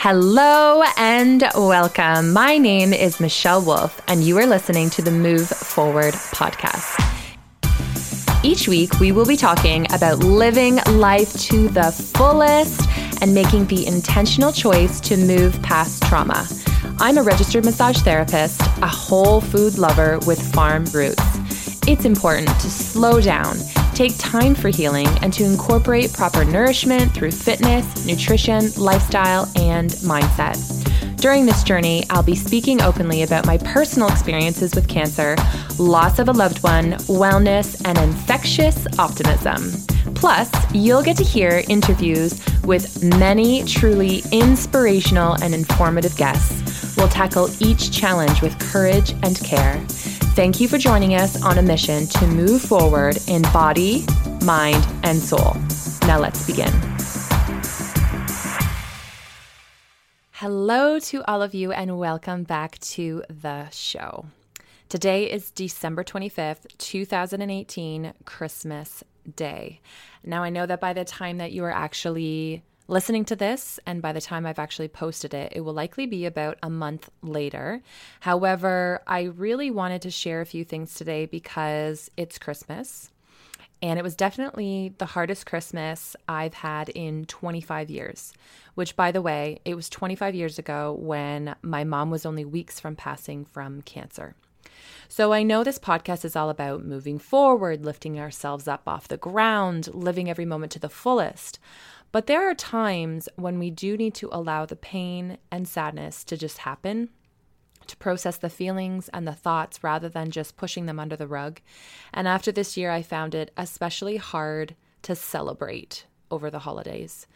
Hello and welcome. My name is Michelle Wolf, and you are listening to the Move Forward podcast. Each week, we will be talking about living life to the fullest and making the intentional choice to move past trauma. I'm a registered massage therapist, a whole food lover with farm roots. It's important to slow down, take time for healing, and to incorporate proper nourishment through fitness, nutrition, lifestyle, and mindset. During this journey, I'll be speaking openly about my personal experiences with cancer, loss of a loved one, wellness, and infectious optimism. Plus, you'll get to hear interviews with many truly inspirational and informative guests. We'll tackle each challenge with courage and care. Thank you for joining us on a mission to move forward in body, mind, and soul. Now let's begin. Hello to all of you, and welcome back to the show. Today is December 25th, 2018, Christmas Day. Now, I know that by the time that you are actually listening to this, and by the time I've actually posted it, it will likely be about a month later. However, I really wanted to share a few things today because it's Christmas. And it was definitely the hardest Christmas I've had in 25 years, which, by the way, it was 25 years ago when my mom was only weeks from passing from cancer. So I know this podcast is all about moving forward, lifting ourselves up off the ground, living every moment to the fullest. But there are times when we do need to allow the pain and sadness to just happen, to process the feelings and the thoughts rather than just pushing them under the rug. And after this year, I found it especially hard to celebrate over the holidays.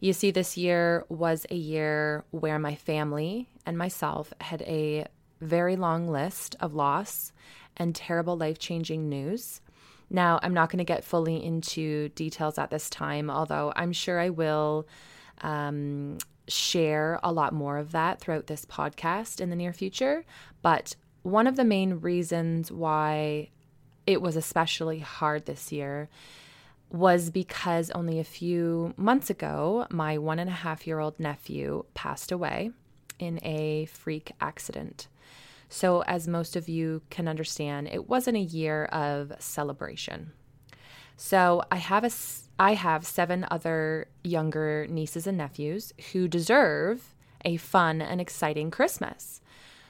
You see, this year was a year where my family and myself had a very long list of loss and terrible life changing news. Now, I'm not going to get fully into details at this time, although I'm sure I will um, share a lot more of that throughout this podcast in the near future. But one of the main reasons why it was especially hard this year was because only a few months ago, my one and a half year old nephew passed away in a freak accident. So, as most of you can understand, it wasn't a year of celebration. So, I have a I have seven other younger nieces and nephews who deserve a fun and exciting Christmas.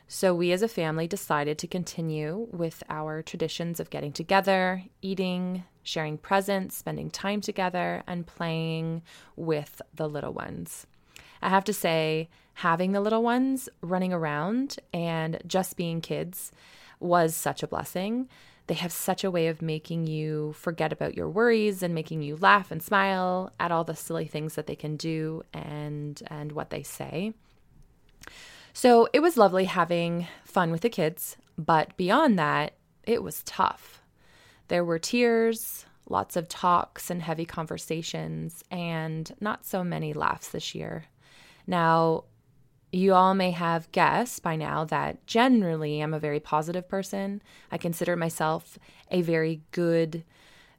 So, we as a family decided to continue with our traditions of getting together, eating, sharing presents, spending time together, and playing with the little ones. I have to say, having the little ones running around and just being kids was such a blessing. They have such a way of making you forget about your worries and making you laugh and smile at all the silly things that they can do and and what they say. So, it was lovely having fun with the kids, but beyond that, it was tough. There were tears, lots of talks and heavy conversations, and not so many laughs this year. Now, you all may have guessed by now that generally I'm a very positive person. I consider myself a very good,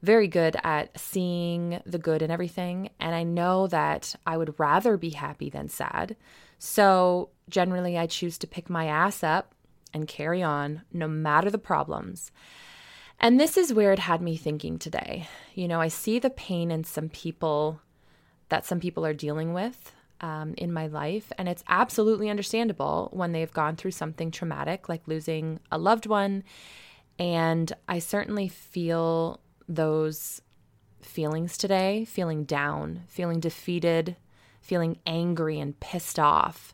very good at seeing the good in everything. And I know that I would rather be happy than sad. So generally, I choose to pick my ass up and carry on no matter the problems. And this is where it had me thinking today. You know, I see the pain in some people that some people are dealing with um, in my life. And it's absolutely understandable when they've gone through something traumatic, like losing a loved one. And I certainly feel those feelings today feeling down, feeling defeated, feeling angry and pissed off.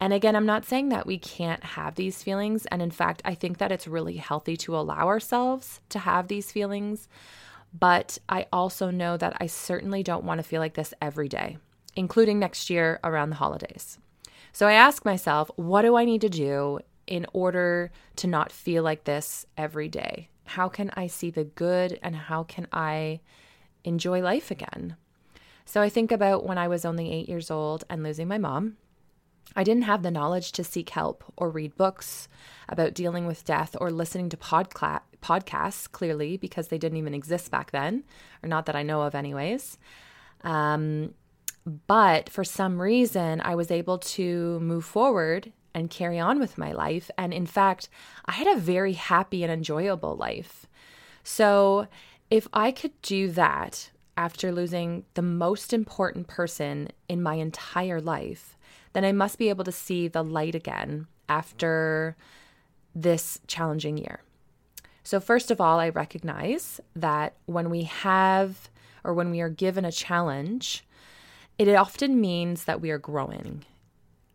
And again, I'm not saying that we can't have these feelings. And in fact, I think that it's really healthy to allow ourselves to have these feelings. But I also know that I certainly don't want to feel like this every day including next year around the holidays. So I ask myself, what do I need to do in order to not feel like this every day? How can I see the good and how can I enjoy life again? So I think about when I was only eight years old and losing my mom. I didn't have the knowledge to seek help or read books about dealing with death or listening to podcla- podcasts, clearly, because they didn't even exist back then, or not that I know of, anyways. Um, But for some reason, I was able to move forward and carry on with my life. And in fact, I had a very happy and enjoyable life. So if I could do that after losing the most important person in my entire life, then I must be able to see the light again after this challenging year. So, first of all, I recognize that when we have or when we are given a challenge, it often means that we are growing.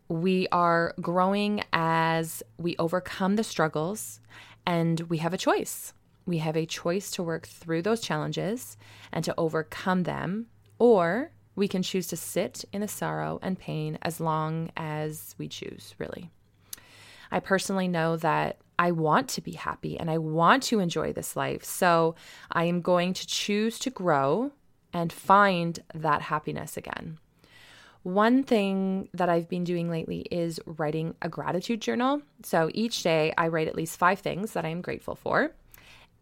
We are growing as we overcome the struggles and we have a choice. We have a choice to work through those challenges and to overcome them, or we can choose to sit in the sorrow and pain as long as we choose, really. I personally know that I want to be happy and I want to enjoy this life. So I am going to choose to grow and find that happiness again. One thing that I've been doing lately is writing a gratitude journal. So each day I write at least five things that I am grateful for.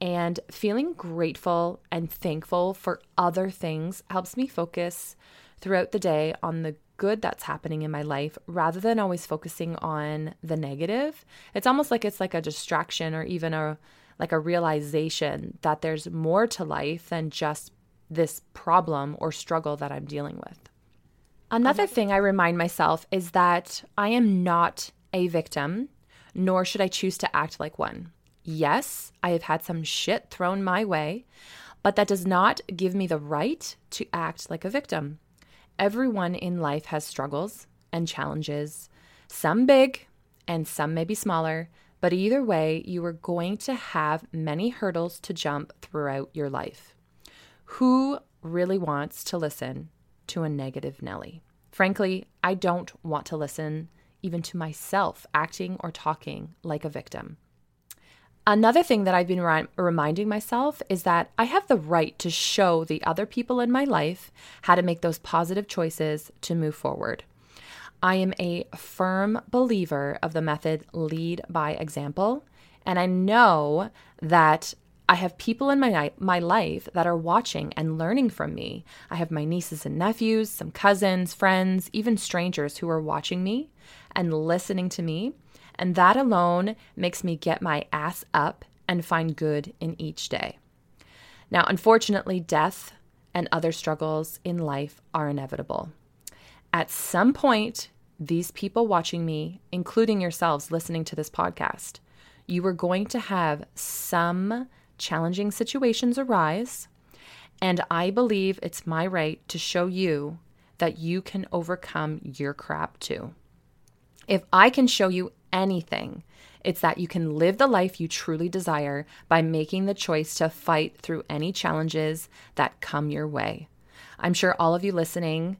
And feeling grateful and thankful for other things helps me focus throughout the day on the good that's happening in my life rather than always focusing on the negative. It's almost like it's like a distraction or even a like a realization that there's more to life than just this problem or struggle that I'm dealing with. Another thing I remind myself is that I am not a victim, nor should I choose to act like one. Yes, I have had some shit thrown my way, but that does not give me the right to act like a victim. Everyone in life has struggles and challenges, some big and some maybe smaller, but either way, you are going to have many hurdles to jump throughout your life. Who really wants to listen to a negative Nelly? Frankly, I don't want to listen even to myself acting or talking like a victim. Another thing that I've been re- reminding myself is that I have the right to show the other people in my life how to make those positive choices to move forward. I am a firm believer of the method lead by example, and I know that I have people in my my life that are watching and learning from me. I have my nieces and nephews, some cousins, friends, even strangers who are watching me and listening to me, and that alone makes me get my ass up and find good in each day. Now, unfortunately, death and other struggles in life are inevitable. At some point, these people watching me, including yourselves listening to this podcast, you are going to have some challenging situations arise, and I believe it's my right to show you that you can overcome your crap too. If I can show you anything, it's that you can live the life you truly desire by making the choice to fight through any challenges that come your way. I'm sure all of you listening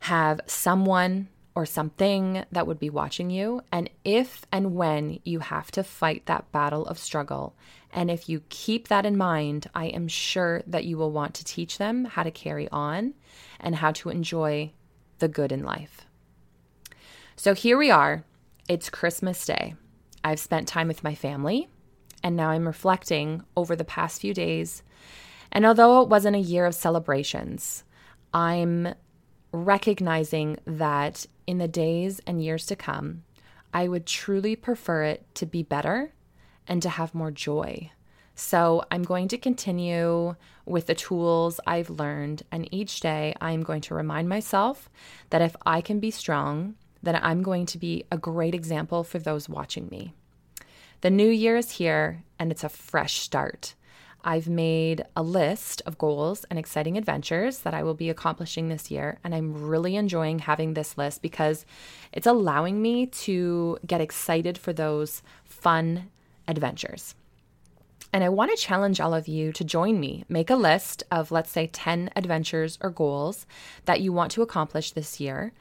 have someone or something that would be watching you. And if and when you have to fight that battle of struggle, and if you keep that in mind, I am sure that you will want to teach them how to carry on and how to enjoy the good in life. So here we are. It's Christmas Day. I've spent time with my family, and now I'm reflecting over the past few days. And although it wasn't a year of celebrations, I'm recognizing that in the days and years to come, I would truly prefer it to be better and to have more joy. So I'm going to continue with the tools I've learned, and each day I'm going to remind myself that if I can be strong, then I'm going to be a great example for those watching me. The new year is here, and it's a fresh start. I've made a list of goals and exciting adventures that I will be accomplishing this year. And I'm really enjoying having this list because it's allowing me to get excited for those fun adventures. And I want to challenge all of you to join me. Make a list of, let's say, 10 adventures or goals that you want to accomplish this year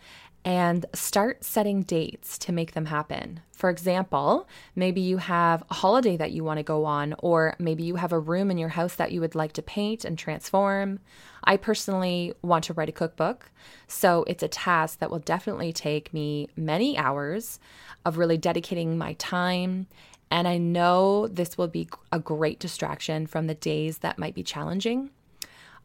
and start setting dates to make them happen. For example, maybe you have a holiday that you want to go on, or maybe you have a room in your house that you would like to paint and transform. I personally want to write a cookbook, so it's a task that will definitely take me many hours of really dedicating my time. And I know this will be a great distraction from the days that might be challenging.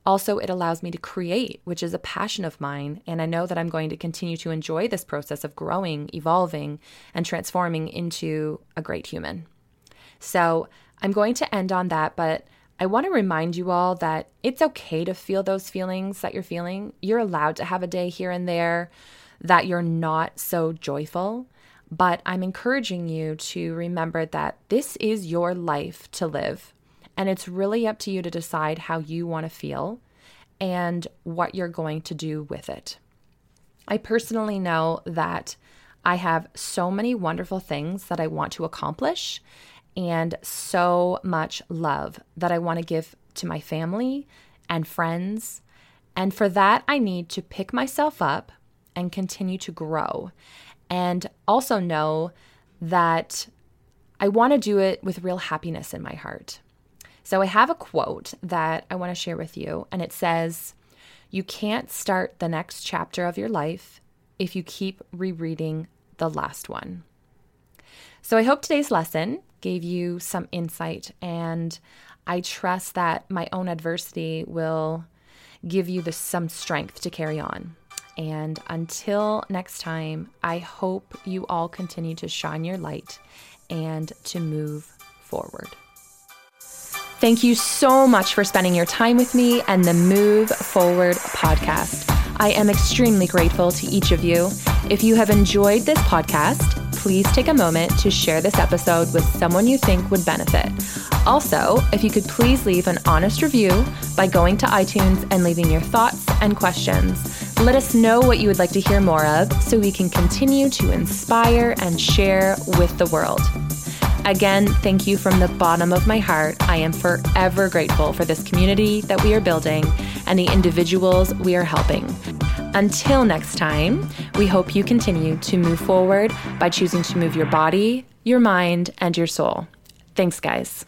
Also, it allows me to create, which is a passion of mine. And I know that I'm going to continue to enjoy this process of growing, evolving, and transforming into a great human. So I'm going to end on that, but I want to remind you all that it's okay to feel those feelings that you're feeling. You're allowed to have a day here and there that you're not so joyful. But I'm encouraging you to remember that this is your life to live. And it's really up to you to decide how you want to feel and what you're going to do with it. I personally know that I have so many wonderful things that I want to accomplish and so much love that I want to give to my family and friends. And for that, I need to pick myself up and continue to grow. And also know that I want to do it with real happiness in my heart. So I have a quote that I want to share with you, and it says, You can't start the next chapter of your life if you keep rereading the last one. So I hope today's lesson gave you some insight, and I trust that my own adversity will give you the, some strength to carry on. And until next time, I hope you all continue to shine your light and to move forward. Thank you so much for spending your time with me and the Move Forward podcast. I am extremely grateful to each of you. If you have enjoyed this podcast, please take a moment to share this episode with someone you think would benefit. Also, if you could please leave an honest review by going to iTunes and leaving your thoughts and questions. Let us know what you would like to hear more of so we can continue to inspire and share with the world. Again, thank you from the bottom of my heart. I am forever grateful for this community that we are building and the individuals we are helping. Until next time, we hope you continue to move forward by choosing to move your body, your mind, and your soul. Thanks, guys.